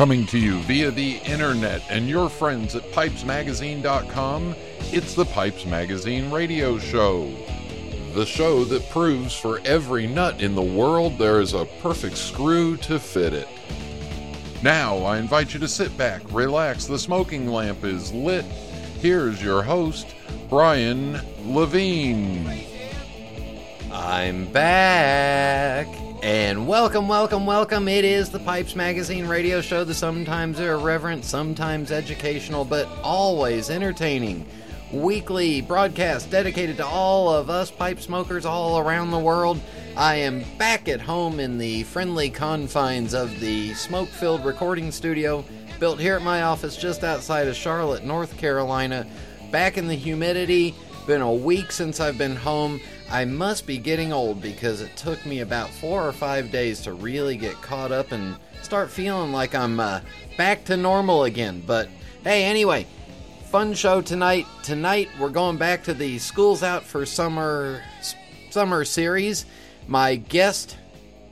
Coming to you via the internet and your friends at pipesmagazine.com, it's the Pipes Magazine radio show. The show that proves for every nut in the world there is a perfect screw to fit it. Now, I invite you to sit back, relax, the smoking lamp is lit. Here's your host, Brian Levine. I'm back. And welcome, welcome, welcome. It is the Pipes Magazine radio show, the sometimes irreverent, sometimes educational, but always entertaining weekly broadcast dedicated to all of us pipe smokers all around the world. I am back at home in the friendly confines of the smoke filled recording studio built here at my office just outside of Charlotte, North Carolina. Back in the humidity. Been a week since I've been home. I must be getting old because it took me about four or five days to really get caught up and start feeling like I'm uh, back to normal again. But hey, anyway, fun show tonight. Tonight we're going back to the schools out for summer summer series. My guest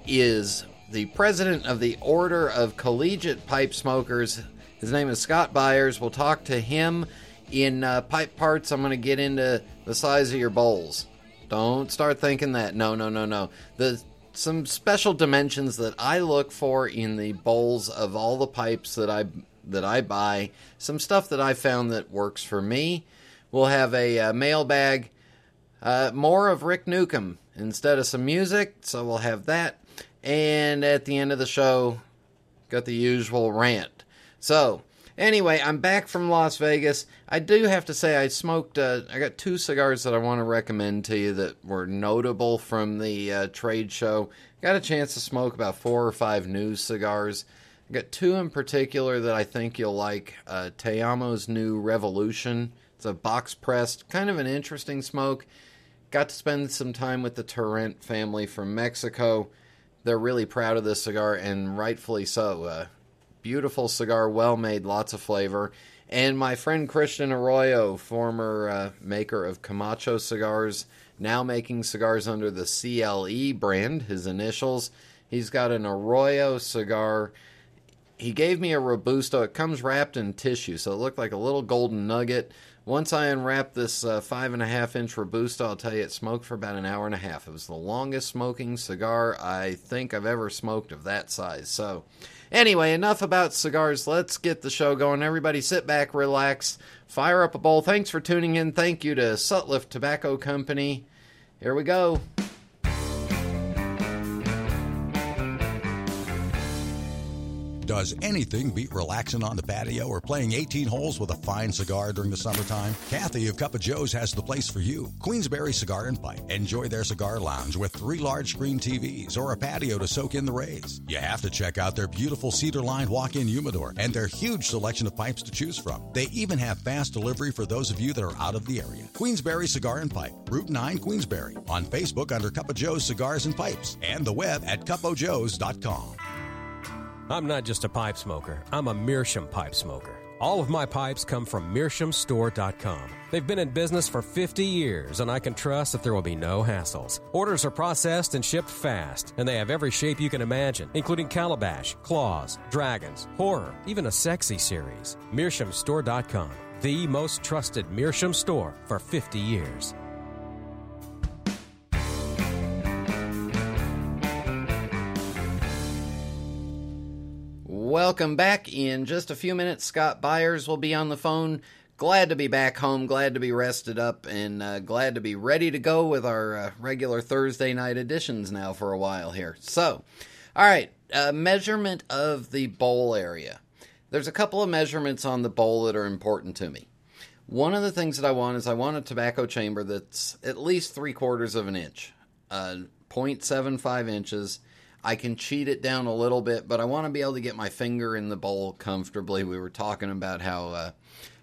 is the president of the Order of Collegiate Pipe Smokers. His name is Scott Byers. We'll talk to him in uh, pipe parts. I'm going to get into the size of your bowls. Don't start thinking that. No, no, no, no. The some special dimensions that I look for in the bowls of all the pipes that I that I buy. Some stuff that I found that works for me. We'll have a uh, mailbag. Uh, more of Rick Newcomb instead of some music, so we'll have that. And at the end of the show, got the usual rant. So, Anyway, I'm back from Las Vegas. I do have to say, I smoked. Uh, I got two cigars that I want to recommend to you that were notable from the uh, trade show. Got a chance to smoke about four or five new cigars. I got two in particular that I think you'll like. Uh, Te Amo's new Revolution. It's a box pressed, kind of an interesting smoke. Got to spend some time with the Turrent family from Mexico. They're really proud of this cigar, and rightfully so. Uh, beautiful cigar, well made, lots of flavor. And my friend Christian Eiroa, former uh, maker of Camacho cigars, now making cigars under the CLE brand, his initials. He's got an Eiroa cigar. He gave me a Robusto. It comes wrapped in tissue, so it looked like a little golden nugget. Once I unwrapped this uh, five and a half inch Robusto, I'll tell you it smoked for about an hour and a half. It was the longest smoking cigar I think I've ever smoked of that size. So, Anyway, enough about cigars. Let's get the show going. Everybody sit back, relax, fire up a bowl. Thanks for tuning in. Thank you to Sutliff Tobacco Company. Here we go. Does anything beat relaxing on the patio or playing 18 holes with a fine cigar during the summertime? Kathy of Cup of Joe's has the place for you. Queensbury Cigar and Pipe. Enjoy their cigar lounge with three large screen TVs or a patio to soak in the rays. You have to check out their beautiful cedar lined walk in humidor and their huge selection of pipes to choose from. They even have fast delivery for those of you that are out of the area. Queensbury Cigar and Pipe, Route 9 Queensbury. On Facebook under Cup of Joe's Cigars and Pipes and the web at cupofjoes.com. I'm not just a pipe smoker, I'm a Meerschaum pipe smoker. All of my pipes come from MeerschaumStore.com. They've been in business for 50 years, and I can trust that there will be no hassles. Orders are processed and shipped fast, and they have every shape you can imagine, including calabash, claws, dragons, horror, even a sexy series. MeerschaumStore.com, the most trusted Meerschaum store for 50 years. Welcome back. In just a few minutes, Scott Byers will be on the phone. Glad to be back home, glad to be rested up, and uh, glad to be ready to go with our uh, regular Thursday night editions now for a while here. So, all right, uh, measurement of the bowl area. There's a couple of measurements on the bowl that are important to me. One of the things that I want is I want a tobacco chamber that's at least three quarters of an inch, uh, 0.75 inches I can cheat it down a little bit, but I want to be able to get my finger in the bowl comfortably. We were talking about how uh,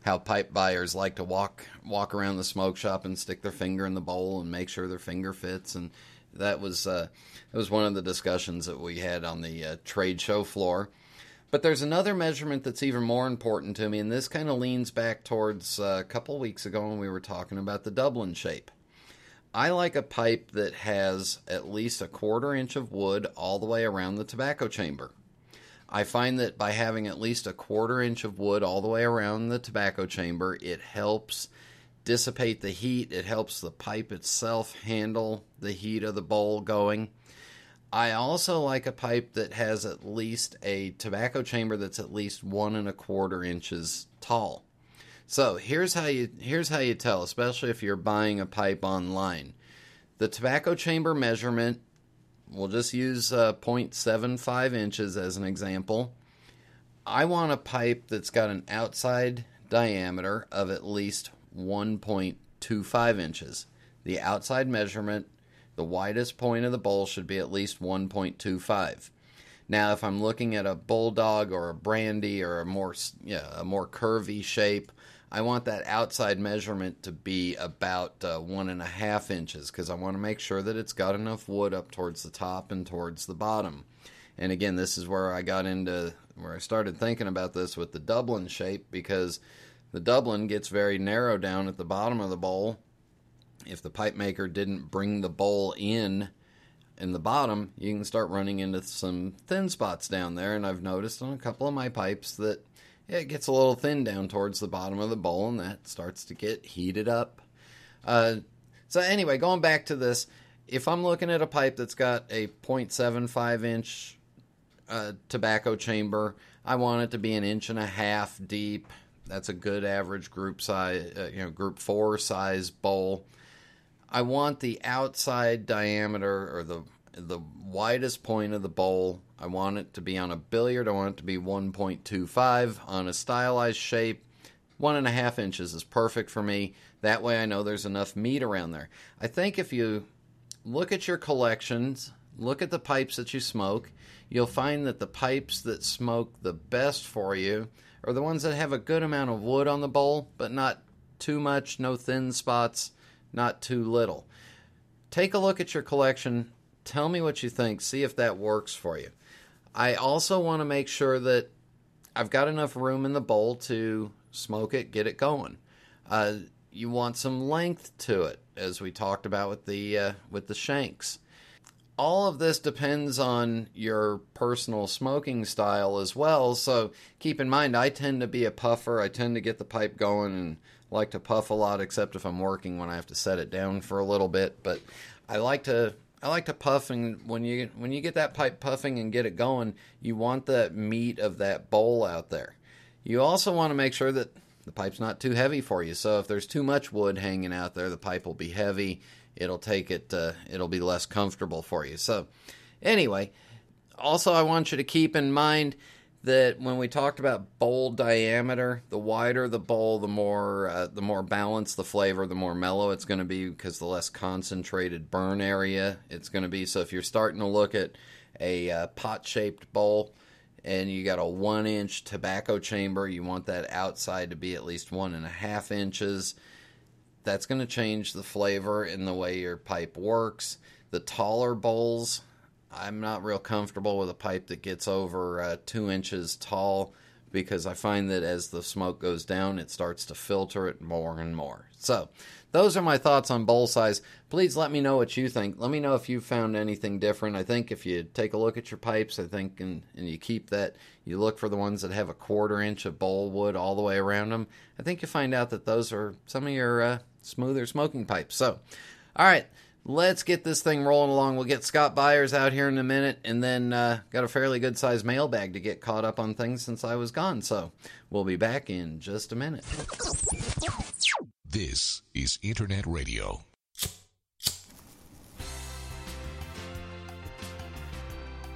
how pipe buyers like to walk walk around the smoke shop and stick their finger in the bowl and make sure their finger fits, and that was uh, that was one of the discussions that we had on the uh, trade show floor. But there's another measurement that's even more important to me, and this kind of leans back towards uh, a couple weeks ago when we were talking about the Dublin shape. I like a pipe that has at least a quarter inch of wood all the way around the tobacco chamber. I find that by having at least a quarter inch of wood all the way around the tobacco chamber, it helps dissipate the heat. It helps the pipe itself handle the heat of the bowl going. I also like a pipe that has at least a tobacco chamber that's at least one and a quarter inches tall. So here's how you here's how you tell, especially if you're buying a pipe online. The tobacco chamber measurement, we'll just use uh, 0.75 inches as an example. I want a pipe that's got an outside diameter of at least 1.25 inches. The outside measurement, the widest point of the bowl should be at least 1.25. Now, if I'm looking at a bulldog or a brandy or a more yeah, a more curvy shape, I want that outside measurement to be about uh, one and a half inches because I want to make sure that it's got enough wood up towards the top and towards the bottom. And again, this is where I got into where I started thinking about this with the Dublin shape because the Dublin gets very narrow down at the bottom of the bowl. If the pipe maker didn't bring the bowl in in the bottom, you can start running into some thin spots down there. And I've noticed on a couple of my pipes that it gets a little thin down towards the bottom of the bowl, and that starts to get heated up. Uh, so anyway, going back to this, if I'm looking at a pipe that's got a 0.75 inch uh, tobacco chamber, I want it to be an inch and a half deep. That's a good average group size, uh, you know, group four size bowl. I want the outside diameter or the the widest point of the bowl. I want it to be on a billiard. I want it to be 1.25 on a stylized shape. One and a half inches is perfect for me. That way I know there's enough meat around there. I think if you look at your collections, look at the pipes that you smoke, you'll find that the pipes that smoke the best for you are the ones that have a good amount of wood on the bowl, but not too much, no thin spots, not too little. Take a look at your collection. Tell me what you think. See if that works for you. I also want to make sure that I've got enough room in the bowl to smoke it, get it going. Uh, you want some length to it, as we talked about with the uh, with the shanks. All of this depends on your personal smoking style as well. So keep in mind, I tend to be a puffer. I tend to get the pipe going and like to puff a lot, except if I'm working when I have to set it down for a little bit. But I like to I like to puff, and when you when you get that pipe puffing and get it going, you want that meat of that bowl out there. You also want to make sure that the pipe's not too heavy for you. So if there's too much wood hanging out there, the pipe will be heavy. It'll take it. Uh, it'll be less comfortable for you. So anyway, also I want you to keep in mind that when we talked about bowl diameter, the wider the bowl, the more uh, the more balanced the flavor, the more mellow it's going to be because the less concentrated burn area it's going to be. So if you're starting to look at a uh, pot-shaped bowl and you got a one-inch tobacco chamber, you want that outside to be at least one and a half inches. That's going to change the flavor in the way your pipe works. The taller bowls I'm not real comfortable with a pipe that gets over uh, two inches tall because I find that as the smoke goes down, it starts to filter it more and more. So, those are my thoughts on bowl size. Please let me know what you think. Let me know if you found anything different. I think if you take a look at your pipes, I think, and, and you keep that, you look for the ones that have a quarter inch of bowl wood all the way around them, I think you find out that those are some of your uh, smoother smoking pipes. So, all right let's get this thing rolling along. We'll get Scott Byers out here in a minute, and then uh, got a fairly good sized mailbag to get caught up on things since I was gone. So we'll be back in just a minute. This is Internet Radio.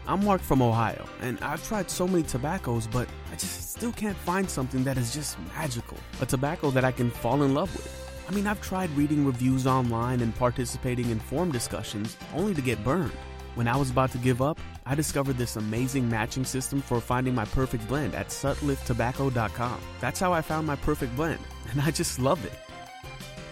I'm Mark from Ohio, and I've tried so many tobaccos, but I just still can't find something that is just magical. A tobacco that I can fall in love with. I mean, I've tried reading reviews online and participating in forum discussions only to get burned. When I was about to give up, I discovered this amazing matching system for finding my perfect blend at sutlifftobacco.com. That's how I found my perfect blend, and I just love it.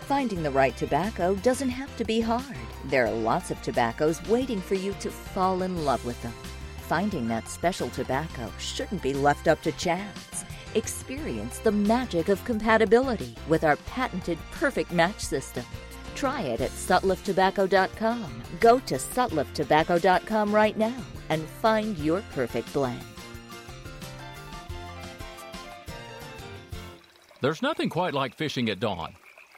Finding the right tobacco doesn't have to be hard. There are lots of tobaccos waiting for you to fall in love with them. Finding that special tobacco shouldn't be left up to chance. Experience the magic of compatibility with our patented perfect match system. Try it at sutlifftobacco.com. Go to sutlifftobacco.com right now and find your perfect blend. There's nothing quite like fishing at dawn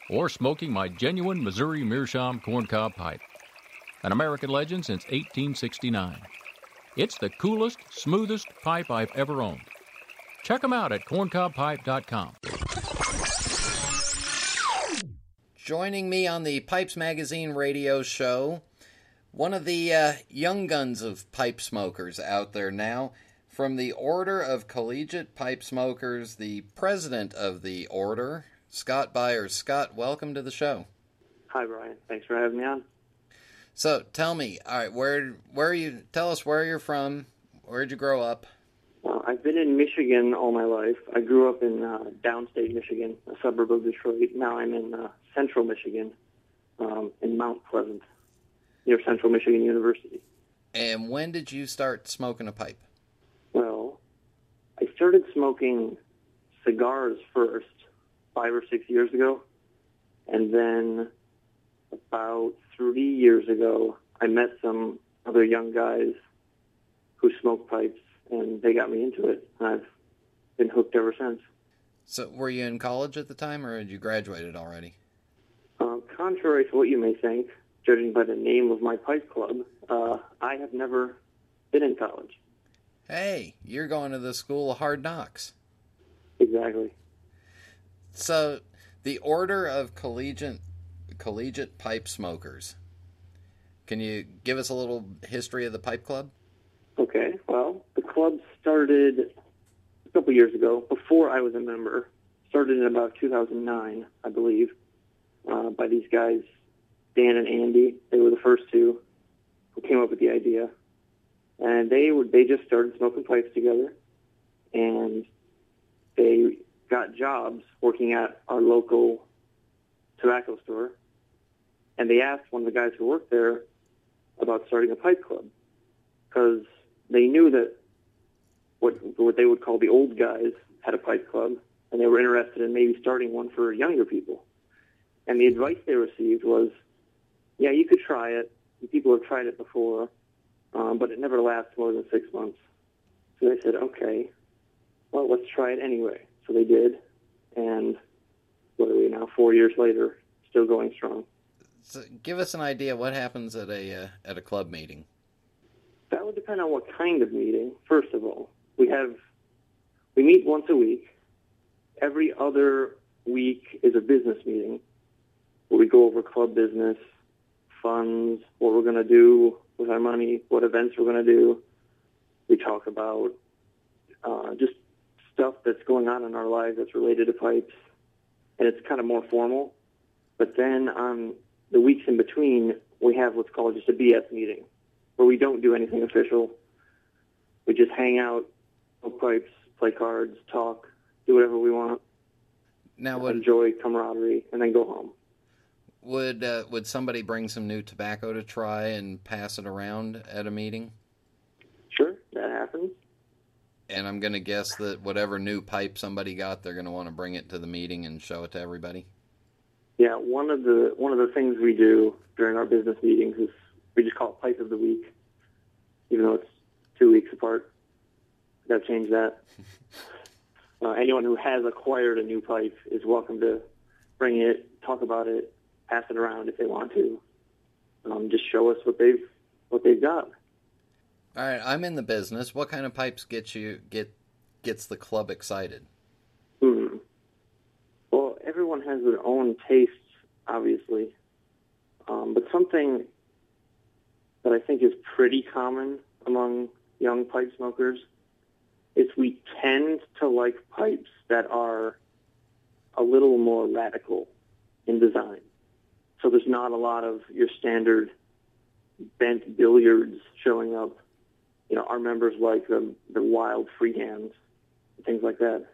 or smoking my genuine Missouri Meerschaum corncob pipe, an American legend since 1869. It's the coolest, smoothest pipe I've ever owned. Check them out at corncobpipe.com. Joining me on the Pipes Magazine radio show, one of the uh, young guns of pipe smokers out there now. From the Order of Collegiate Pipe Smokers, the president of the order, Scott Byers. Scott, welcome to the show. Hi, Brian. Thanks for having me on. So, tell me, all right, where where are you? Tell us where you're from. Where'd you grow up? Well, I've been in Michigan all my life. I grew up in uh, downstate Michigan, a suburb of Detroit. Now I'm in uh, central Michigan, um, in Mount Pleasant, near Central Michigan University. And when did you start smoking a pipe? Well, I started smoking cigars first, five or six years ago, and then about three years ago, I met some other young guys who smoke pipes, and they got me into it. I've been hooked ever since. So, were you in college at the time, or had you graduated already? Uh, contrary to what you may think, judging by the name of my pipe club, uh, I have never been in college. Hey, you're going to the school of hard knocks. Exactly. So, the Order of Collegiate Collegiate Pipe Smokers. Can you give us a little history of the pipe club? Okay. Well, club started a couple years ago, before I was a member. Started in about 2009, I believe, uh, by these guys, Dan and Andy. They were the first two who came up with the idea, and they would they just started smoking pipes together, and they got jobs working at our local tobacco store, and they asked one of the guys who worked there about starting a pipe club because they knew that what what they would call the old guys had a pipe club, and they were interested in maybe starting one for younger people. And the advice they received was, "Yeah, you could try it. People have tried it before, um, but it never lasts more than six months." So they said, "Okay, well, let's try it anyway." So they did, and what are we now? Four years later, still going strong. So give us an idea what happens at a uh, at a club meeting. That would depend on what kind of meeting. First of all, we have we meet once a week. Every other week is a business meeting where we go over club business, funds, what we're going to do with our money, what events we're going to do. We talk about uh, just stuff that's going on in our lives that's related to pipes, and it's kind of more formal. But then on the weeks in between, we have what's called just a BS meeting, where we don't do anything official. We just hang out, smoke pipes, play cards, talk, do whatever we want, Now, would enjoy camaraderie, and then go home. would uh, would somebody bring some new tobacco to try and pass it around at a meeting? Sure, that happens. And I'm going to guess that whatever new pipe somebody got, they're going to want to bring it to the meeting and show it to everybody. Yeah, one of the one of the things we do during our business meetings is we just call it pipe of the week, even though it's two weeks apart. Got to change that. uh, anyone who has acquired a new pipe is welcome to bring it, talk about it, pass it around if they want to. Um, just show us what they've what they've got. All right, I'm in the business. What kind of pipes get you get gets the club excited? Hmm. Well, everyone has their own tastes, obviously. Um, but something that I think is pretty common among young pipe smokers is we tend to like pipes that are a little more radical in design. So there's not a lot of your standard bent billiards showing up. You know, our members like the, the wild freehands, things like that.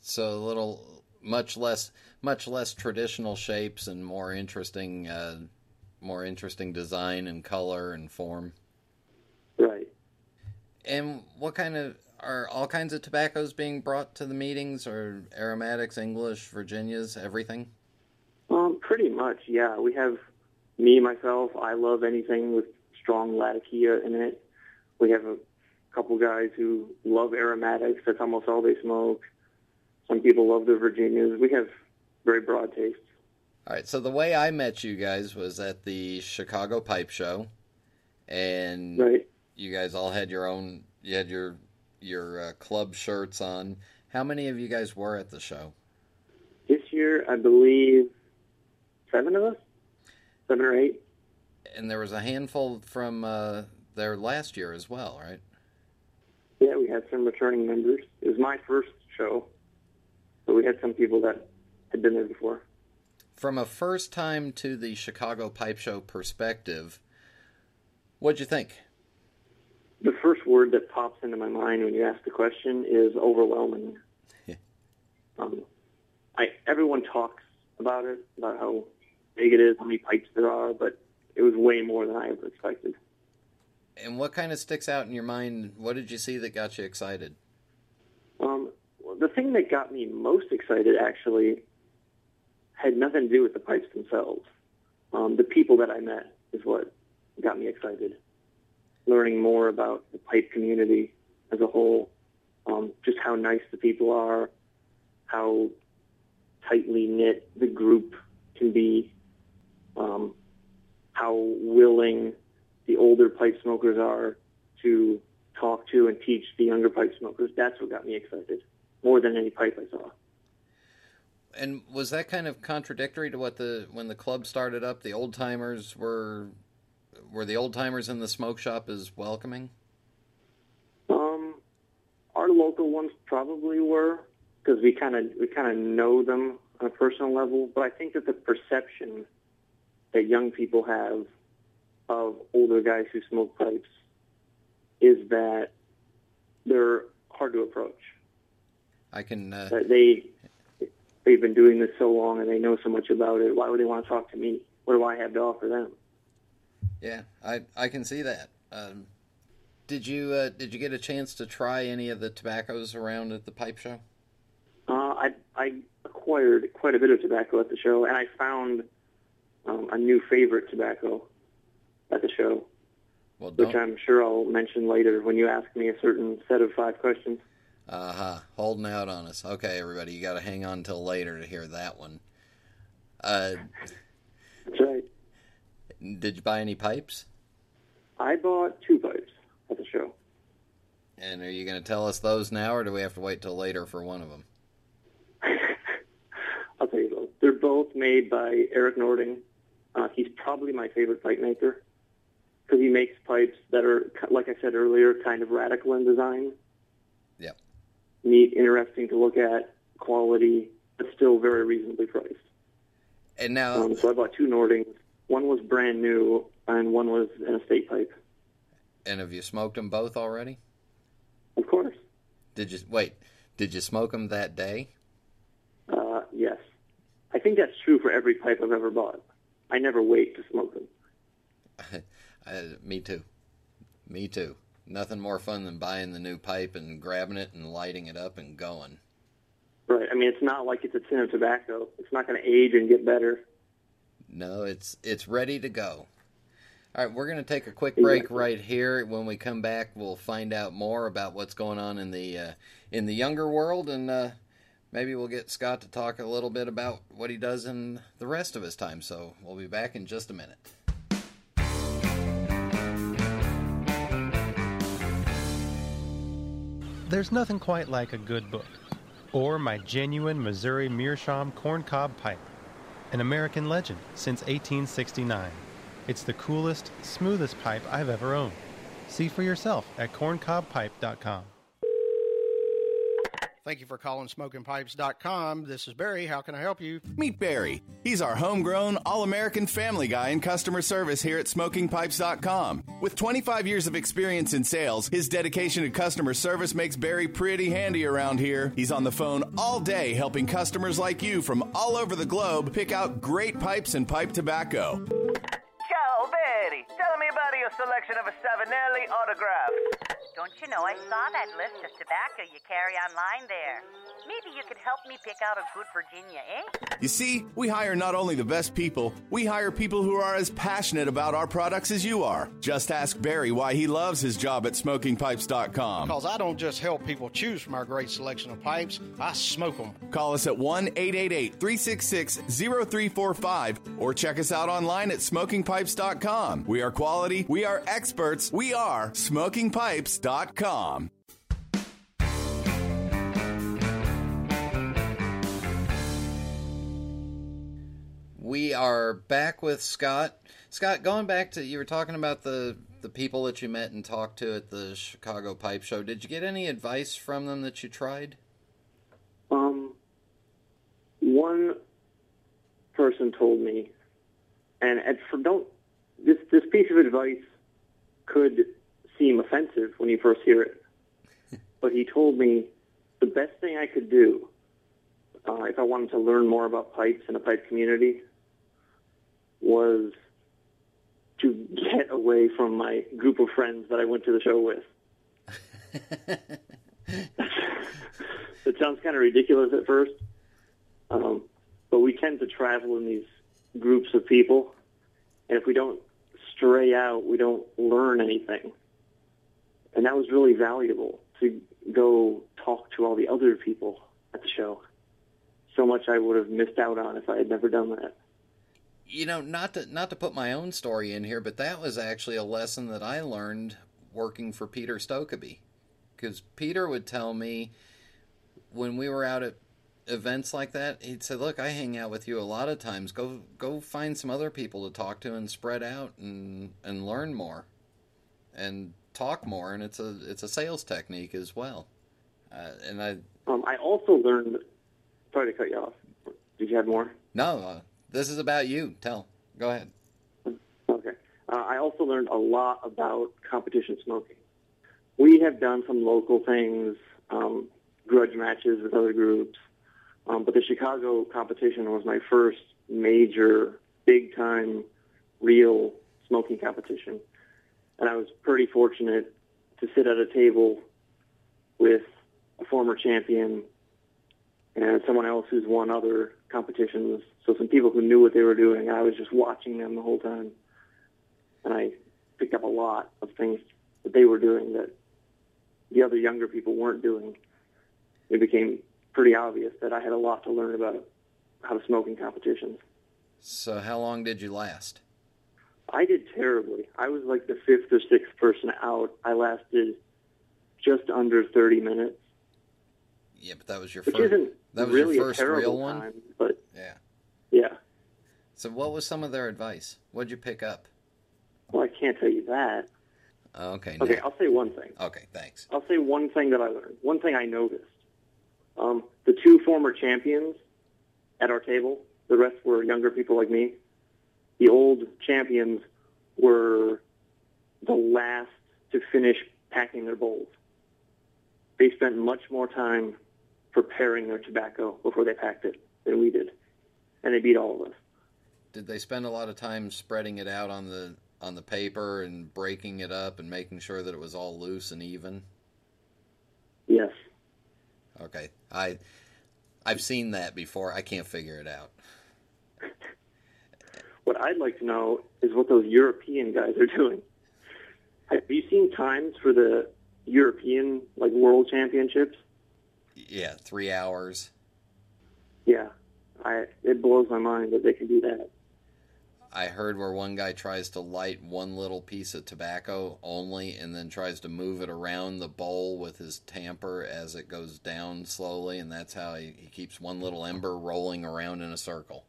So a little, much less, much less traditional shapes and more interesting, uh, more interesting design and color and form. Right. And what kind of are all kinds of tobaccos being brought to the meetings, or aromatics, English, Virginias, everything? Um, pretty much, yeah. We have me, myself, I love anything with strong Latakia in it. We have a couple guys who love aromatics. That's almost all they smoke. Some people love the Virginias. We have very broad tastes. All right. So the way I met you guys was at the Chicago Pipe Show, and Right. you guys all had your own. You had your your uh, club shirts on. How many of you guys were at the show? This year, I believe seven of us, seven or eight. And there was a handful from uh, there last year as well, right? Yeah, we had some returning members. It was my first show, so we had some people that had been there before. From a first time to the Chicago Pipe Show perspective, what'd you think? The first word that pops into my mind when you ask the question is overwhelming. um, I everyone talks about it, about how big it is, how many pipes there are, but it was way more than I ever expected. And what kind of sticks out in your mind? What did you see that got you excited? Um, well, the thing that got me most excited actually had nothing to do with the pipes themselves. Um, the people that I met is what got me excited. Learning more about the pipe community as a whole, um, just how nice the people are, how tightly knit the group can be, um, how willing the older pipe smokers are to talk to and teach the younger pipe smokers. That's what got me excited more than any pipe I saw. And was that kind of contradictory to what the when the club started up? The old timers were were the old timers in the smoke shop as welcoming? Um, our local ones probably were because we kind of we kind of know them on a personal level. But I think that the perception that young people have of older guys who smoke pipes is that they're hard to approach. I can. Uh, That they they've been doing this so long and they know so much about it. Why would they want to talk to me? What do I have to offer them? Yeah, I I can see that. Um, did you uh, did you get a chance to try any of the tobaccos around at the pipe show? Uh, I, I acquired quite a bit of tobacco at the show, and I found um, a new favorite tobacco at the show, Well, which. I'm sure I'll mention later when you ask me a certain set of five questions. Uh huh. Holding out on us. Okay, everybody, you got to hang on till later to hear that one. Uh, That's right. Did you buy any pipes? I bought two pipes at the show. And are you going to tell us those now, or do we have to wait till later for one of them? I'll tell you both. They're both made by Eric Nording. Uh, he's probably my favorite pipe maker because he makes pipes that are, like I said earlier, kind of radical in design. Yep. Neat, interesting to look at, quality, but still very reasonably priced. And now, Um, so I bought two Nordings. One was brand new, and one was an estate pipe. and have you smoked them both already? Of course. Did you wait? Did you smoke them that day? Uh, yes. I think that's true for every pipe I've ever bought. I never wait to smoke them. Uh, me too. Me too. Nothing more fun than buying the new pipe and grabbing it and lighting it up and going. Right. I mean, it's not like it's a tin of tobacco. It's not going to age and get better. No, it's it's ready to go. All right, we're going to take a quick break right here. When we come back, we'll find out more about what's going on in the uh, in the younger world, and uh, maybe we'll get Scott to talk a little bit about what he does in the rest of his time. So we'll be back in just a minute. There's nothing quite like a good book, or my genuine Missouri Meerschaum corncob pipe, an American legend since 1869. It's the coolest, smoothest pipe I've ever owned. See for yourself at corncobpipe.com. Thank you for calling smokingpipes.com. This is Barry. How can I help you? Meet Barry. He's our homegrown, all American family guy in customer service here at smokingpipes.com. With 25 years of experience in sales, his dedication to customer service makes Barry pretty handy around here. He's on the phone all day helping customers like you from all over the globe pick out great pipes and pipe tobacco. Ciao, Barry. Tell me about your selection of a Savinelli autograph. Don't you know I saw that list of tobacco you carry online there? Maybe you could help me pick out a good Virginia, eh? You see, we hire not only the best people, we hire people who are as passionate about our products as you are. Just ask Barry why he loves his job at smokingpipes.com. Because I don't just help people choose from our great selection of pipes, I smoke them. Call us at 1 888 366 0345 or check us out online at smokingpipes.com. We are quality, we are experts, we are smokingpipes.com. We are back with Scott. Scott, going back to you were talking about the the people that you met and talked to at the Chicago Pipe Show. Did you get any advice from them that you tried? Um, one person told me, and and for don't this this piece of advice could seem offensive when you first hear it, but he told me the best thing I could do uh, if I wanted to learn more about pipes and a pipe community was to get away from my group of friends that I went to the show with. it sounds kind of ridiculous at first, um, but we tend to travel in these groups of people, and if we don't stray out, we don't learn anything. And that was really valuable to go talk to all the other people at the show. So much I would have missed out on if I had never done that you know, not to not to put my own story in here, but that was actually a lesson that I learned working for Peter Stokkebye, because Peter would tell me when we were out at events like that, he'd say, "Look, I hang out with you a lot of times. Go go find some other people to talk to and spread out and and learn more, and talk more. And it's a it's a sales technique as well. Uh, and I um, I also learned. Sorry to cut you off. Did you have more? No, uh, this is about you. Tell. Go ahead. Okay. Uh, I also learned a lot about competition smoking. We have done some local things, um, grudge matches with other groups, um, but the Chicago competition was my first major, big time, real smoking competition. And I was pretty fortunate to sit at a table with a former champion and someone else who's won other competitions. So some people who knew what they were doing. I was just watching them the whole time, and I picked up a lot of things that they were doing that the other younger people weren't doing. It became pretty obvious that I had a lot to learn about how to smoke in competitions. So how long did you last? I did terribly. I was like the fifth or sixth person out. I lasted just under 30 minutes. Yeah, but that was your Which first. isn't That was really your first real one. time, but Yeah. yeah. So what was some of their advice? What'd you pick up? Well, I can't tell you that. Oh, okay. Okay, now- I'll say one thing. Okay. Thanks. I'll say one thing that I learned. One thing I noticed. Um, the two former champions at our table, the rest were younger people like me. The old champions were the last to finish packing their bowls. They spent much more time preparing their tobacco before they packed it than we did. And they beat all of us. Did they spend a lot of time spreading it out on the on the paper and breaking it up and making sure that it was all loose and even? Yes. Okay. I I've seen that before. I can't figure it out. What I'd like to know is what those European guys are doing. Have you seen times for the European like World Championships? Yeah, three hours. Yeah, I it blows my mind that they can do that. I heard where one guy tries to light one little piece of tobacco only and then tries to move it around the bowl with his tamper as it goes down slowly, and that's how he, he keeps one little ember rolling around in a circle.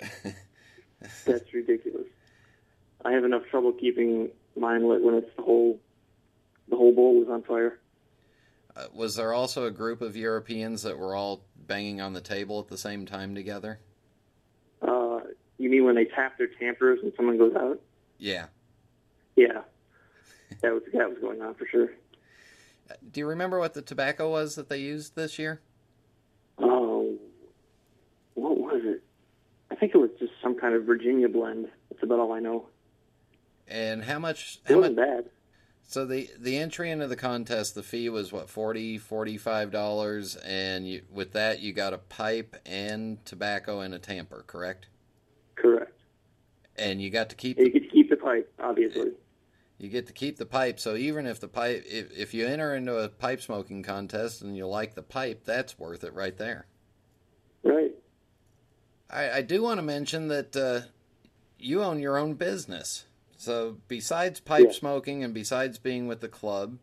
That's ridiculous. I have enough trouble keeping mine lit when it's the whole the whole bowl is on fire. Uh, was there also a group of Europeans that were all banging on the table at the same time together? Uh, you mean when they tap their tampers and someone goes out? Yeah. Yeah, that was that was going on for sure. Do you remember what the tobacco was that they used this year? Oh, what was it? I think it was just some kind of Virginia blend. That's about all I know. And how much? It How wasn't much? bad. So the the entry into the contest, the fee was what 40 45 dollars, and you, with that you got a pipe and tobacco and a tamper, correct? Correct. And you got to keep You get to keep the pipe, obviously. you get to keep the pipe. So even if the pipe, if, if you enter into a pipe smoking contest and you like the pipe, that's worth it right there. I, I do want to mention that uh, you own your own business. So besides pipe Yes. smoking and besides being with the club,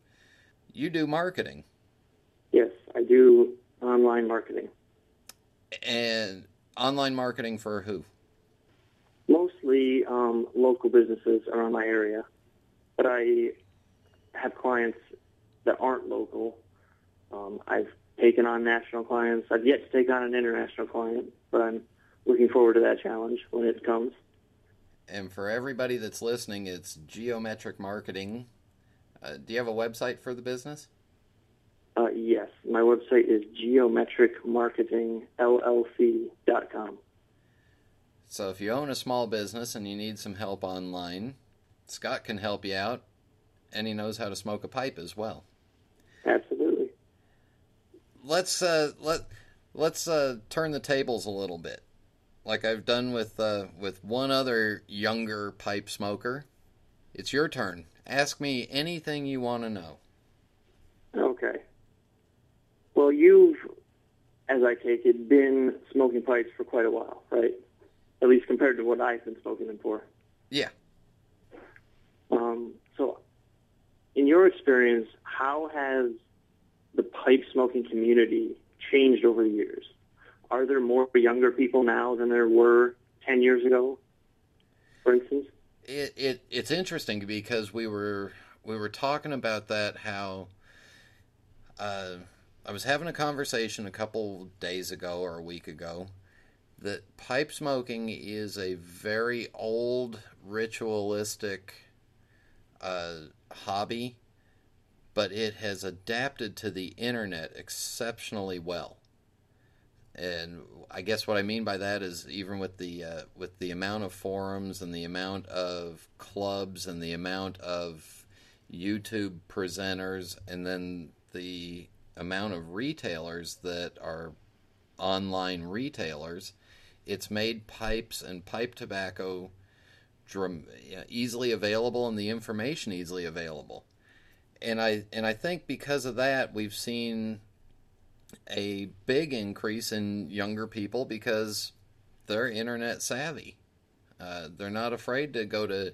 you do marketing. Yes, I do online marketing. And online marketing for who? Mostly um, local businesses around my area, but I have clients that aren't local. Um, I've taken on national clients. I've yet to take on an international client, but I'm looking forward to that challenge when it comes. And for everybody that's listening, it's geometric marketing. Uh, do you have a website for the business? Uh, yes, my website is geometricmarketingllc.com. So if you own a small business and you need some help online, Scott can help you out, and he knows how to smoke a pipe as well. Absolutely. Let's uh, let let's uh, turn the tables a little bit, like I've done with uh, with one other younger pipe smoker. It's your turn. Ask me anything you want to know. Okay. Well, you've, as I take it, been smoking pipes for quite a while, right? At least compared to what I've been smoking them for. Yeah. Um, so, in your experience, how has the pipe smoking community changed over the years? Are there more younger people now than there were 10 years ago, for instance? it, it it's interesting because we were we were talking about that how uh, I was having a conversation a couple days ago or a week ago that pipe smoking is a very old ritualistic uh, hobby, but it has adapted to the internet exceptionally well and I guess what I mean by that is even with the uh, with the amount of forums and the amount of clubs and the amount of YouTube presenters and then the amount of retailers that are online retailers, it's made pipes and pipe tobacco easily available and the information easily available. And I and I think because of that we've seen a big increase in younger people because they're internet savvy. Uh, they're not afraid to go to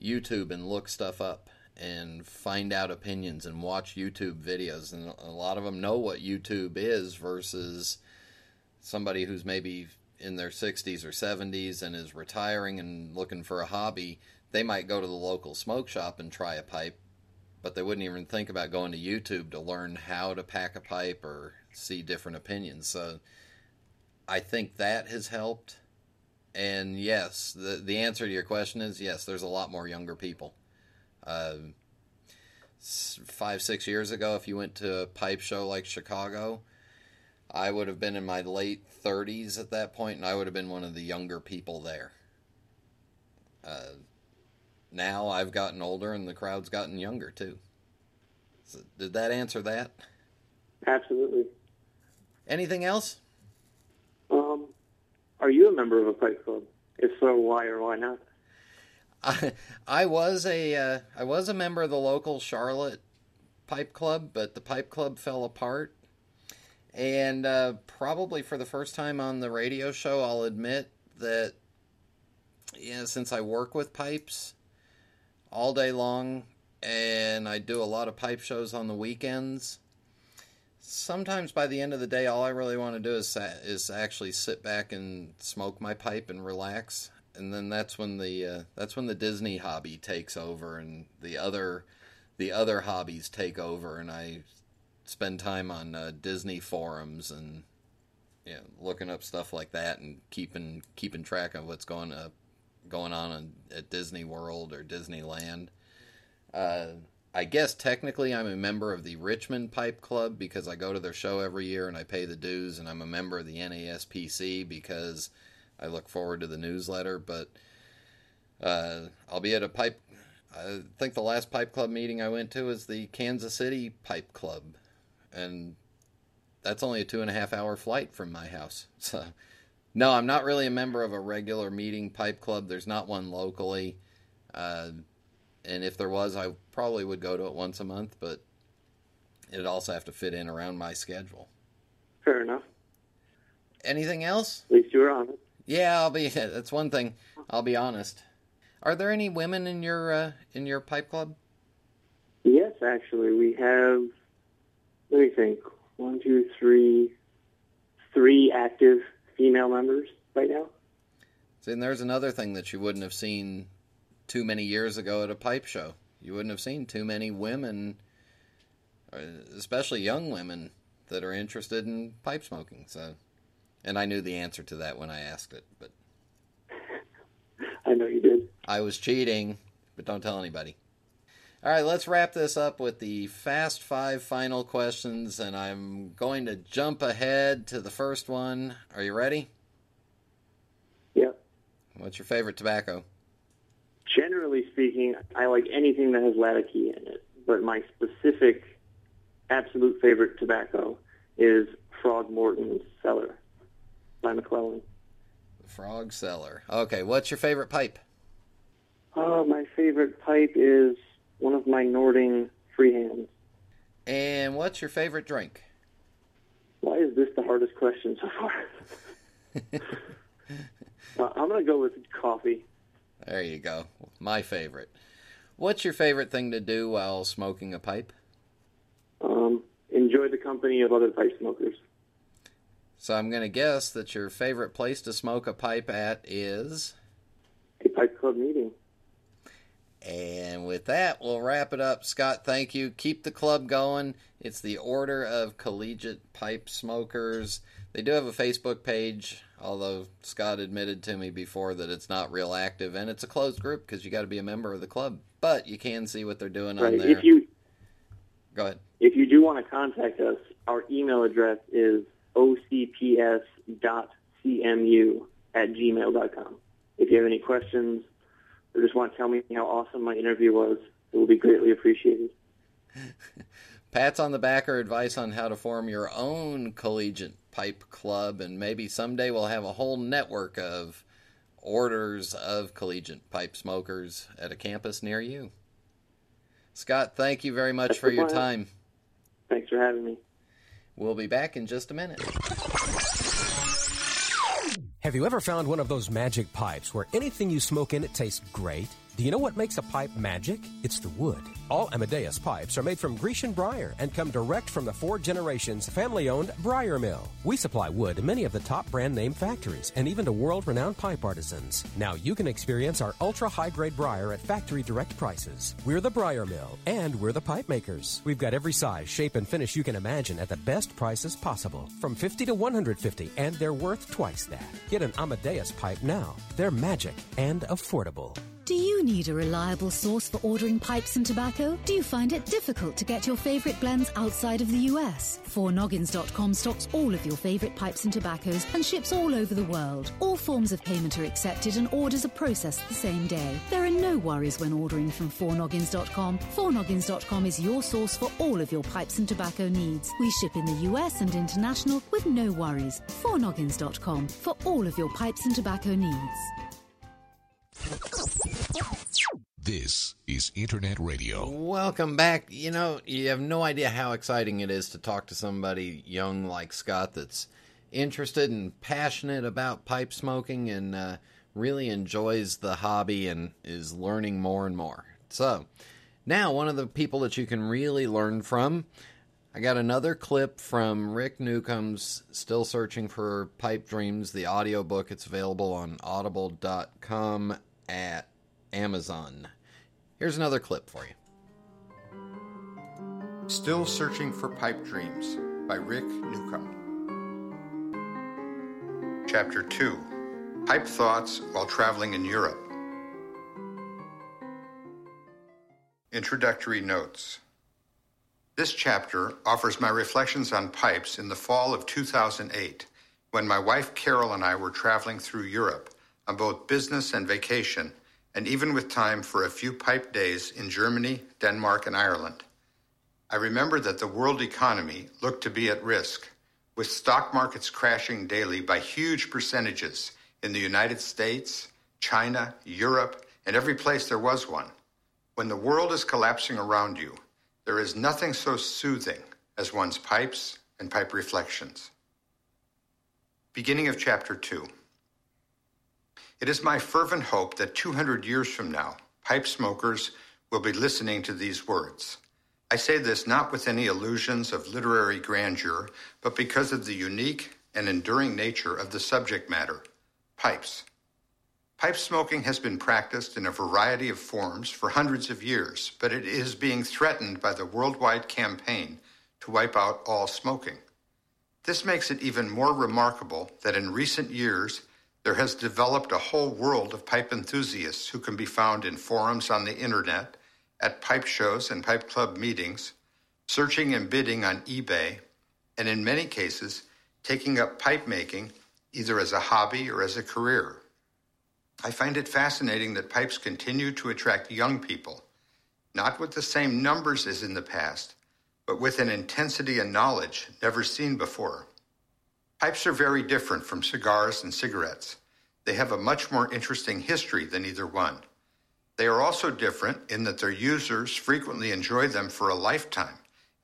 YouTube and look stuff up and find out opinions and watch YouTube videos. And a lot of them know what YouTube is versus somebody who's maybe in their 60s or 70s and is retiring and looking for a hobby. They might go to the local smoke shop and try a pipe but they wouldn't even think about going to YouTube to learn how to pack a pipe or see different opinions. So I think that has helped. And yes, the the answer to your question is yes. There's a lot more younger people. Uh, five six years ago, if you went to a pipe show like Chicago, I would have been in my late 30s at that point, and I would have been one of the younger people there. Uh, now I've gotten older and the crowd's gotten younger too. So did that answer that? Absolutely. Anything else? Um, are you a member of a pipe club? If so, why or why not? I I was a uh, I was a member of the local Charlotte pipe club, but the pipe club fell apart. And uh, probably for the first time on the radio show, I'll admit that yeah, since I work with pipes all day long and I do a lot of pipe shows on the weekends, sometimes by the end of the day, all I really want to do is is actually sit back and smoke my pipe and relax. And then that's when the uh, that's when the Disney hobby takes over, and the other the other hobbies take over, and I spend time on uh, Disney forums and you know, looking up stuff like that, and keeping keeping track of what's going up going on at Disney World or Disneyland. Uh, I guess technically I'm a member of the Richmond Pipe Club because I go to their show every year and I pay the dues, and I'm a member of the NASPC because I look forward to the newsletter. But uh, I'll be at a pipe I think the last pipe club meeting I went to was the Kansas City Pipe Club, and that's only a two and a half hour flight from my house. So, no, I'm not really a member of a regular meeting pipe club. There's not one locally, uh, and if there was, I probably would go to it once a month, but it'd also have to fit in around my schedule. Fair enough. Anything else? At least you were honest. Yeah, I'll be. That's one thing. I'll be honest. Are there any women in your uh, in your pipe club? Yes, actually, we have. Let me think. One, two, three, three active female members right now. See, and there's another thing that you wouldn't have seen too many years ago at a pipe show. You wouldn't have seen too many women, uh, especially young women, that are interested in pipe smoking. So, and I knew the answer to that when I asked it, but I know you did. I was cheating, but don't tell anybody. All right, let's wrap this up with the fast five final questions, and I'm going to jump ahead to the first one. Are you ready? Yep. What's your favorite tobacco? Generally speaking, I like anything that has Latakia in it, but my specific, absolute favorite tobacco is Frog Morton's Cellar by McClelland. Frog Cellar. Okay, what's your favorite pipe? Oh, my favorite pipe is one of my Nording freehands. And what's your favorite drink? Why is this the hardest question so far? uh, I'm going to go with coffee. There you go. My favorite. What's your favorite thing to do while smoking a pipe? Um, enjoy the company of other pipe smokers. So I'm going to guess that your favorite place to smoke a pipe at is a pipe club meeting. And with that, we'll wrap it up. Scott, thank you. Keep the club going. It's the Order of Collegiate Pipe Smokers. They do have a Facebook page, although Scott admitted to me before that it's not real active, and it's a closed group because you got to be a member of the club. But you can see what they're doing right. on there. If you go ahead, if you do want to contact us, our email address is ocps.cmu at gmail.com. If you have any questions or just want to tell me how awesome my interview was, it will be greatly appreciated. Pats on the back or advice on how to form your own collegiate pipe club, and maybe someday we'll have a whole network of orders of collegiate pipe smokers at a campus near you. Scott, thank you very much That's for your time. Thanks for having me. We'll be back in just a minute. Have you ever found one of those magic pipes where anything you smoke in it tastes great? Do you know what makes a pipe magic? It's the wood. All Amadeus pipes are made from Grecian briar and come direct from the four generations family owned Briar Mill. We supply wood to many of the top brand name factories and even to world renowned pipe artisans. Now you can experience our ultra high grade briar at factory direct prices. We're the Briar Mill and we're the pipe makers. We've got every size, shape, and finish you can imagine at the best prices possible from 50 to 150, and they're worth twice that. Get an Amadeus pipe now. They're magic and affordable. Do you need a reliable source for ordering pipes and tobacco? Do you find it difficult to get your favorite blends outside of the US? 4noggins.com stocks all of your favorite pipes and tobaccos and ships all over the world. All forms of payment are accepted and orders are processed the same day. There are no worries when ordering from 4noggins.com. 4noggins.com is your source for all of your pipes and tobacco needs. We ship in the US and international with no worries. 4noggins.com for all of your pipes and tobacco needs. This is Internet Radio. Welcome back. You know, you have no idea how exciting it is to talk to somebody young like Scott that's interested and passionate about pipe smoking and uh, really enjoys the hobby and is learning more and more. So, now one of the people that you can really learn from. I got another clip from Rick Newcomb's Still Searching for Pipe Dreams, the audiobook. It's available on audible.com at Amazon. Here's another clip for you. Still Searching for Pipe Dreams by Rick Newcomb. Chapter 2 Pipe Thoughts While Traveling in Europe. Introductory Notes This chapter offers my reflections on pipes in the fall of 2008 when my wife Carol and I were traveling through Europe on both business and vacation and even with time for a few pipe days in Germany, Denmark, and Ireland. I remember that the world economy looked to be at risk, with stock markets crashing daily by huge percentages in the United States, China, Europe, and every place there was one. When the world is collapsing around you, there is nothing so soothing as one's pipes and pipe reflections. Beginning of chapter 2. It is my fervent hope that 200 years from now, pipe smokers will be listening to these words. I say this not with any illusions of literary grandeur, but because of the unique and enduring nature of the subject matter pipes. Pipe smoking has been practiced in a variety of forms for hundreds of years, but it is being threatened by the worldwide campaign to wipe out all smoking. This makes it even more remarkable that in recent years there has developed a whole world of pipe enthusiasts who can be found in forums on the internet, at pipe shows and pipe club meetings, searching and bidding on eBay, and in many cases, taking up pipe making either as a hobby or as a career. I find it fascinating that pipes continue to attract young people, not with the same numbers as in the past, but with an intensity and knowledge never seen before. Pipes are very different from cigars and cigarettes. They have a much more interesting history than either one. They are also different in that their users frequently enjoy them for a lifetime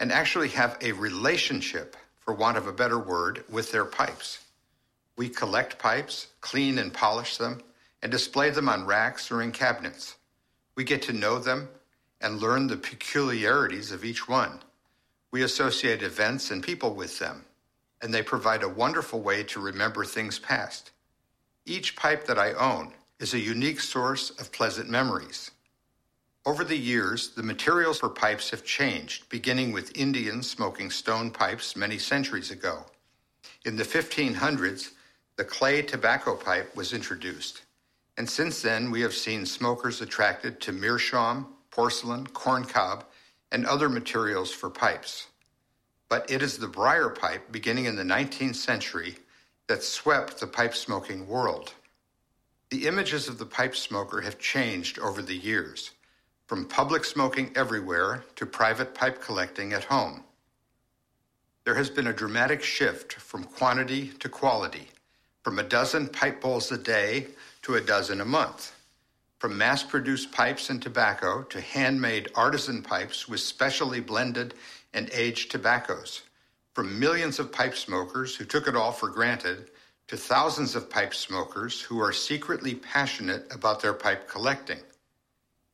and actually have a relationship, for want of a better word, with their pipes. We collect pipes, clean and polish them, and display them on racks or in cabinets. We get to know them and learn the peculiarities of each one. We associate events and people with them and they provide a wonderful way to remember things past. Each pipe that I own is a unique source of pleasant memories. Over the years, the materials for pipes have changed, beginning with Indians smoking stone pipes many centuries ago. In the 1500s, the clay tobacco pipe was introduced, and since then we have seen smokers attracted to meerschaum, porcelain, corncob, and other materials for pipes but it is the briar pipe beginning in the 19th century that swept the pipe smoking world. The images of the pipe smoker have changed over the years, from public smoking everywhere to private pipe collecting at home. There has been a dramatic shift from quantity to quality, from a dozen pipe bowls a day to a dozen a month, from mass produced pipes and tobacco to handmade artisan pipes with specially blended and aged tobaccos, from millions of pipe smokers who took it all for granted to thousands of pipe smokers who are secretly passionate about their pipe collecting.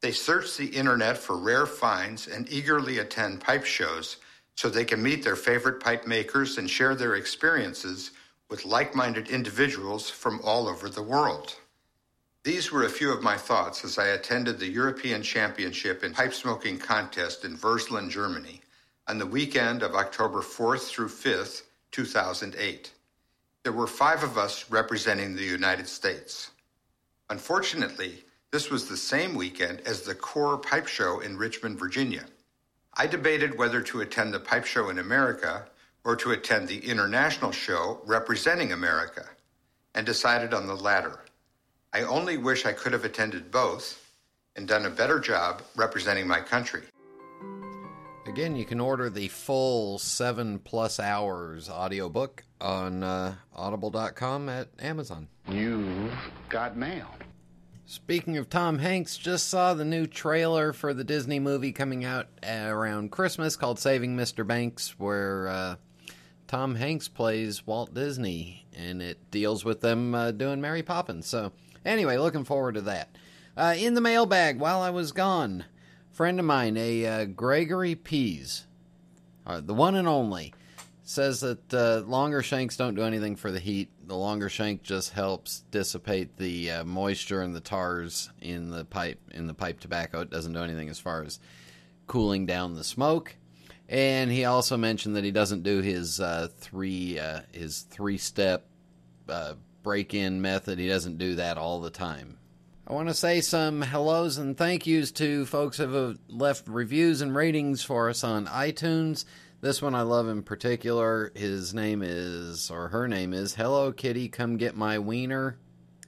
They search the internet for rare finds and eagerly attend pipe shows so they can meet their favorite pipe makers and share their experiences with like minded individuals from all over the world. These were a few of my thoughts as I attended the European Championship in Pipe Smoking Contest in Würselen, Germany, on the weekend of October 4th through 5th, 2008. There were five of us representing the United States. Unfortunately, this was the same weekend as the CORPS Pipe Show in Richmond, Virginia. I debated whether to attend the Pipe Show in America or to attend the international show representing America, and decided on the latter. I only wish I could have attended both and done a better job representing my country. Again, you can order the full seven plus hours audiobook on uh, audible.com at Amazon. You've got mail. Speaking of Tom Hanks, just saw the new trailer for the Disney movie coming out around Christmas called Saving Mr. Banks, where uh, Tom Hanks plays Walt Disney, and it deals with them uh, doing Mary Poppins. So, anyway, looking forward to that. Uh, in the mailbag while I was gone, friend of mine, a uh, Gregory Pease, uh, the one and only, says that uh, longer shanks don't do anything for the heat. The longer shank just helps dissipate the uh, moisture and the tars in the pipe in the pipe tobacco. It doesn't do anything as far as cooling down the smoke. And he also mentioned that he doesn't do his uh, three uh, his three step break in method. He doesn't do that all the time. I want to say some hellos and thank yous to folks who have left reviews and ratings for us on iTunes. This one I love in particular. His name is, or her name is, Hello Kitty, Come Get My Wiener.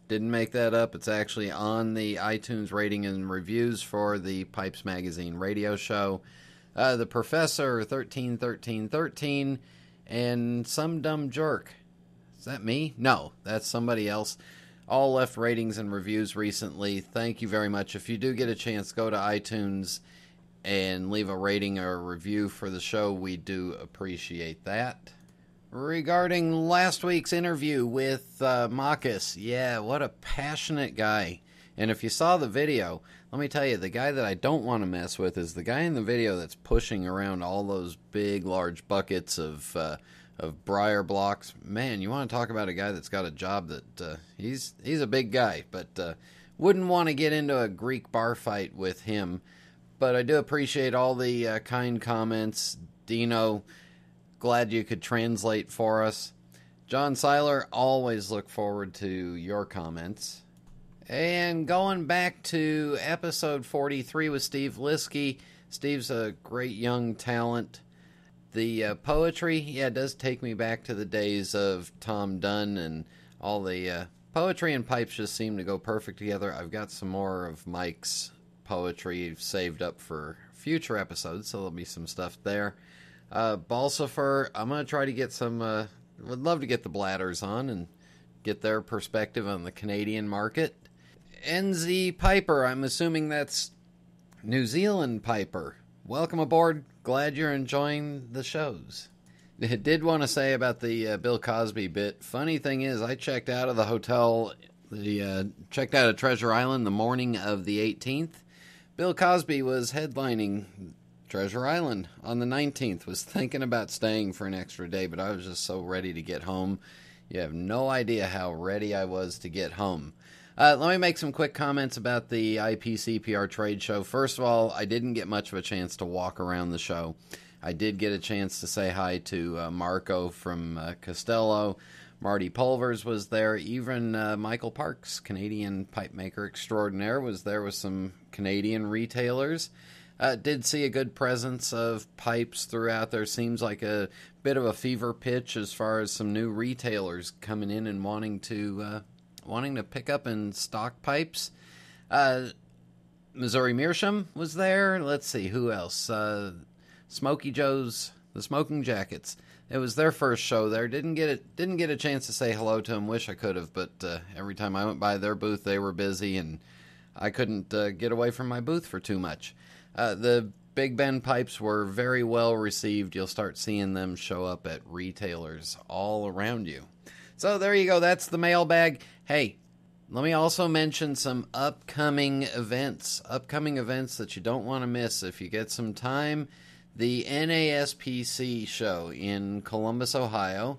Didn't make that up. It's actually on the iTunes rating and reviews for the Pipes Magazine radio show. Uh, the Professor, 131313, and Some Dumb Jerk. Is that me? No, that's somebody else. All left ratings and reviews recently. Thank you very much. If you do get a chance, go to iTunes and leave a rating or a review for the show. We do appreciate that. Regarding last week's interview with uh, Marcus, yeah, what a passionate guy. And if you saw the video, let me tell you, the guy that I don't want to mess with is the guy in the video that's pushing around all those big, large buckets of uh, of briar blocks. Man, you want to talk about a guy that's got a job that uh, he's he's a big guy, but uh, wouldn't want to get into a Greek bar fight with him. But I do appreciate all the uh, kind comments, Dino. Glad you could translate for us. John Seiler, always look forward to your comments. And going back to episode 43 with Steve Liskey. Steve's a great young talent. The uh, poetry, yeah, it does take me back to the days of Tom Dunn and all the uh, poetry and pipes just seem to go perfect together. I've got some more of Mike's poetry saved up for future episodes, so there'll be some stuff there. Uh, Balsifer, I'm going to try to get some, uh, would love to get the Blatters on and get their perspective on the Canadian market. NZ Piper, I'm assuming that's New Zealand Piper. Welcome aboard. Glad you're enjoying the shows. I did want to say about the uh, Bill Cosby bit. Funny thing is, I checked out of the hotel, the uh, checked out of Treasure Island the morning of the 18th. Bill Cosby was headlining Treasure Island on the 19th. Was thinking about staying for an extra day, but I was just so ready to get home. You have no idea how ready I was to get home. Uh, let me make some quick comments about the IPCPR trade show. First of all, I didn't get much of a chance to walk around the show. I did get a chance to say hi to uh, Marco from uh, Castello. Marty Pulvers was there. Even uh, Michael Parks, Canadian pipe maker extraordinaire, was there with some Canadian retailers. Uh, did see a good presence of pipes throughout. There seems like a bit of a fever pitch as far as some new retailers coming in and wanting to uh, wanting to pick up and stock pipes. Uh, Missouri Meerschaum was there. Let's see who else. Uh, Smoky Joe's the Smoking Jackets. It was their first show there. Didn't get it. Didn't get a chance to say hello to them. Wish I could have, but uh, every time I went by their booth, they were busy, and I couldn't uh, get away from my booth for too much. Uh, the Big Ben pipes were very well received. You'll start seeing them show up at retailers all around you. So there you go. That's the mailbag. Hey, let me also mention some upcoming events. Upcoming events that you don't want to miss if you get some time. The NASPC show in Columbus, Ohio.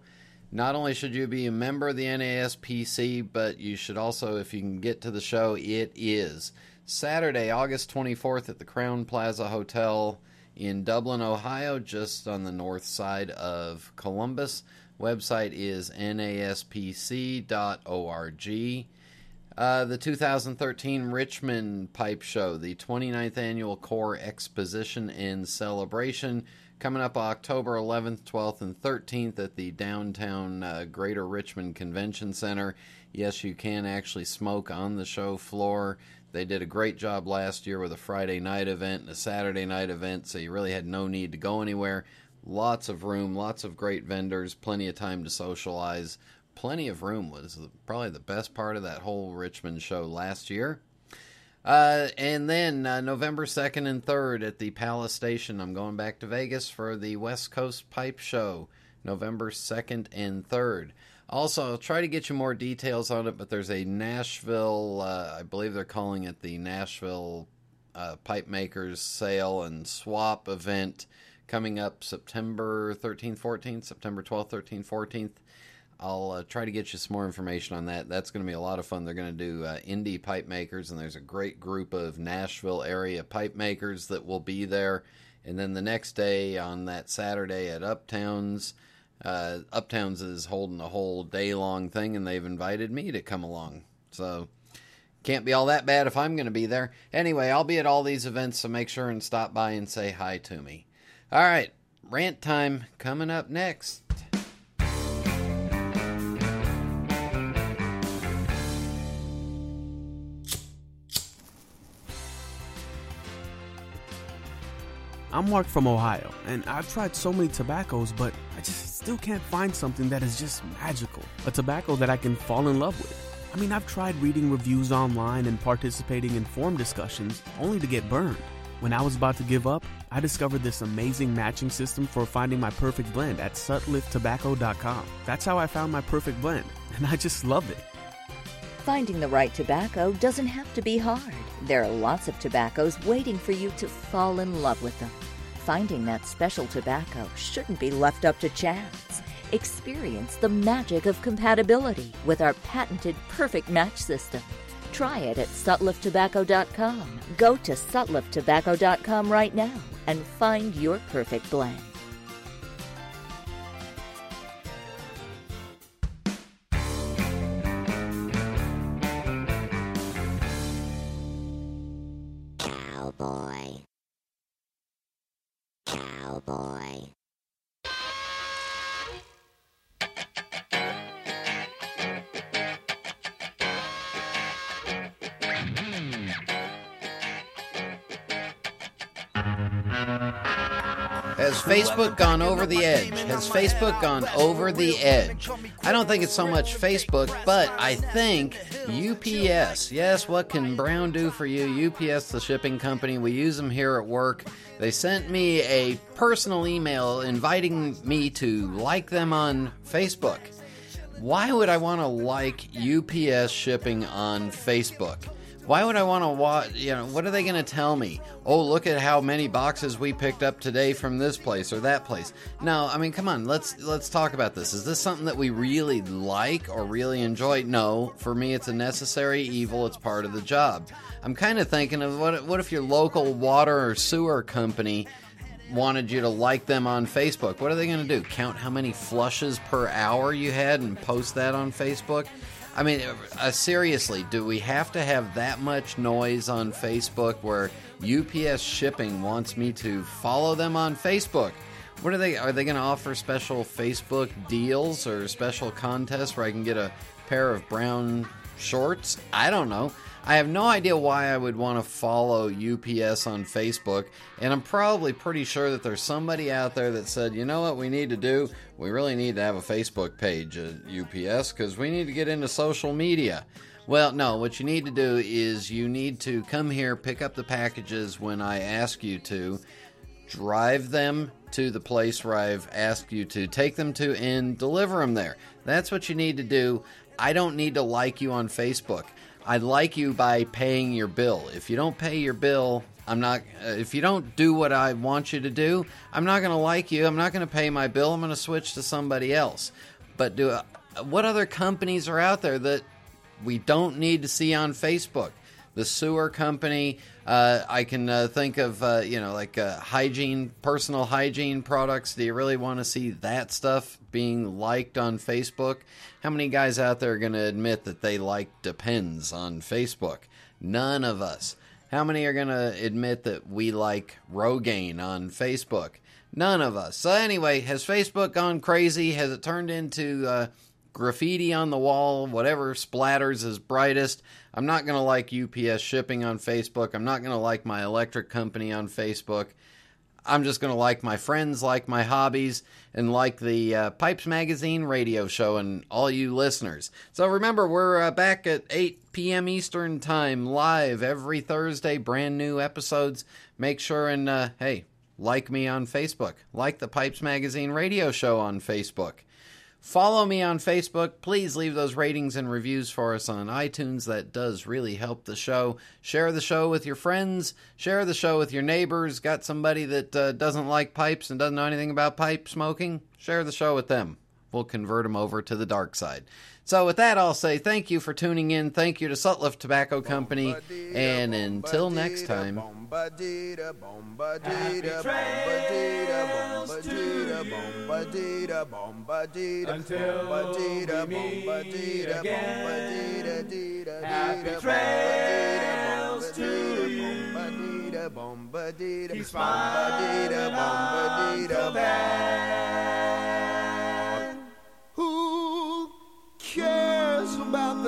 Not only should you be a member of the NASPC, but you should also, if you can get to the show, it is Saturday, August 24th at the Crowne Plaza Hotel in Dublin, Ohio, just on the north side of Columbus. Website is naspc.org. Uh, the 2013 Richmond Pipe Show, the 29th annual CORPS Exposition and Celebration, coming up October 11th, 12th, and 13th at the downtown uh, Greater Richmond Convention Center. Yes, you can actually smoke on the show floor. They did a great job last year with a Friday night event and a Saturday night event, so you really had no need to go anywhere. Lots of room, lots of great vendors, plenty of time to socialize. Plenty of room was probably the best part of that whole Richmond show last year. Uh, and then uh, November 2nd and 3rd at the Palace Station, I'm going back to Vegas for the West Coast Pipe Show, November 2nd and 3rd. Also, I'll try to get you more details on it, but there's a Nashville, uh, I believe they're calling it the Nashville uh, Pipe Makers Sale and Swap event coming up September 13th, 14th, September 12th, 13th, 14th. I'll uh, try to get you some more information on that. That's going to be a lot of fun. They're going to do uh, indie pipe makers, and there's a great group of Nashville area pipe makers that will be there. And then the next day on that Saturday at Uptowns, uh, Uptowns is holding a whole day long thing, and they've invited me to come along. So can't be all that bad if I'm going to be there. Anyway, I'll be at all these events, so make sure and stop by and say hi to me. All right, rant time coming up next. I'm Mark from Ohio, and I've tried so many tobaccos, but I just still can't find something that is just magical. A tobacco that I can fall in love with. I mean, I've tried reading reviews online and participating in forum discussions only to get burned. When I was about to give up, I discovered this amazing matching system for finding my perfect blend at sutlifftobacco.com. That's how I found my perfect blend, and I just love it. Finding the right tobacco doesn't have to be hard. There are lots of tobaccos waiting for you to fall in love with them. Finding that special tobacco shouldn't be left up to chance. Experience the magic of compatibility with our patented perfect match system. Try it at sutlifftobacco.com. Go to sutlifftobacco.com right now and find your perfect blend. Facebook gone over the edge? Has Facebook gone over the edge? I don't think it's so much Facebook, but I think UPS. Yes, what can Brown do for you? UPS, the shipping company, we use them here at work. They sent me a personal email inviting me to like them on Facebook. Why would I want to like UPS shipping on Facebook? Why would I want to watch? You know, what are they going to tell me? Oh, look at how many boxes we picked up today from this place or that place. No, I mean, come on, let's let's talk about this. Is this something that we really like or really enjoy? No, for me, it's a necessary evil. It's part of the job. I'm kind of thinking of what what if your local water or sewer company wanted you to like them on Facebook? What are they going to do? Count how many flushes per hour you had and post that on Facebook? I mean, uh, seriously, do we have to have that much noise on Facebook where UPS shipping wants me to follow them on Facebook? What are they? Are they going to offer special Facebook deals or special contests where I can get a pair of brown shorts? I don't know. I have no idea why I would want to follow UPS on Facebook, and I'm probably pretty sure that there's somebody out there that said, you know what we need to do? We really need to have a Facebook page at UPS because we need to get into social media. Well, no, what you need to do is you need to come here, pick up the packages when I ask you to, drive them to the place where I've asked you to take them to, and deliver them there. That's what you need to do. I don't need to like you on Facebook. I like you by paying your bill. If you don't pay your bill, I'm not. Uh, if you don't do what I want you to do, I'm not going to like you. I'm not going to pay my bill. I'm going to switch to somebody else. But do uh, what other companies are out there that we don't need to see on Facebook? The sewer company. Uh, I can uh, think of uh, you know like uh, hygiene, personal hygiene products. Do you really want to see that stuff being liked on Facebook? How many guys out there are going to admit that they like Depends on Facebook? None of us. How many are going to admit that we like Rogaine on Facebook? None of us. So, anyway, has Facebook gone crazy? Has it turned into uh, graffiti on the wall, whatever splatters is brightest? I'm not going to like UPS shipping on Facebook. I'm not going to like my electric company on Facebook. I'm just going to like my friends, like my hobbies, and like the uh, Pipes Magazine radio show and all you listeners. So remember, we're uh, back at 8 p.m. Eastern Time, live every Thursday, brand new episodes. Make sure and, uh, hey, like me on Facebook, like the Pipes Magazine radio show on Facebook. Follow me on Facebook. Please leave those ratings and reviews for us on iTunes. That does really help the show. Share the show with your friends. Share the show with your neighbors. Got somebody that uh, doesn't like pipes and doesn't know anything about pipe smoking? Share the show with them. We'll convert them over to the dark side. So, with that, I'll say thank you for tuning in. Thank you to Sutliff Tobacco Company. And until next time. Happy trails to until we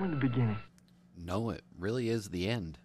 only the beginning. No, it really is the end.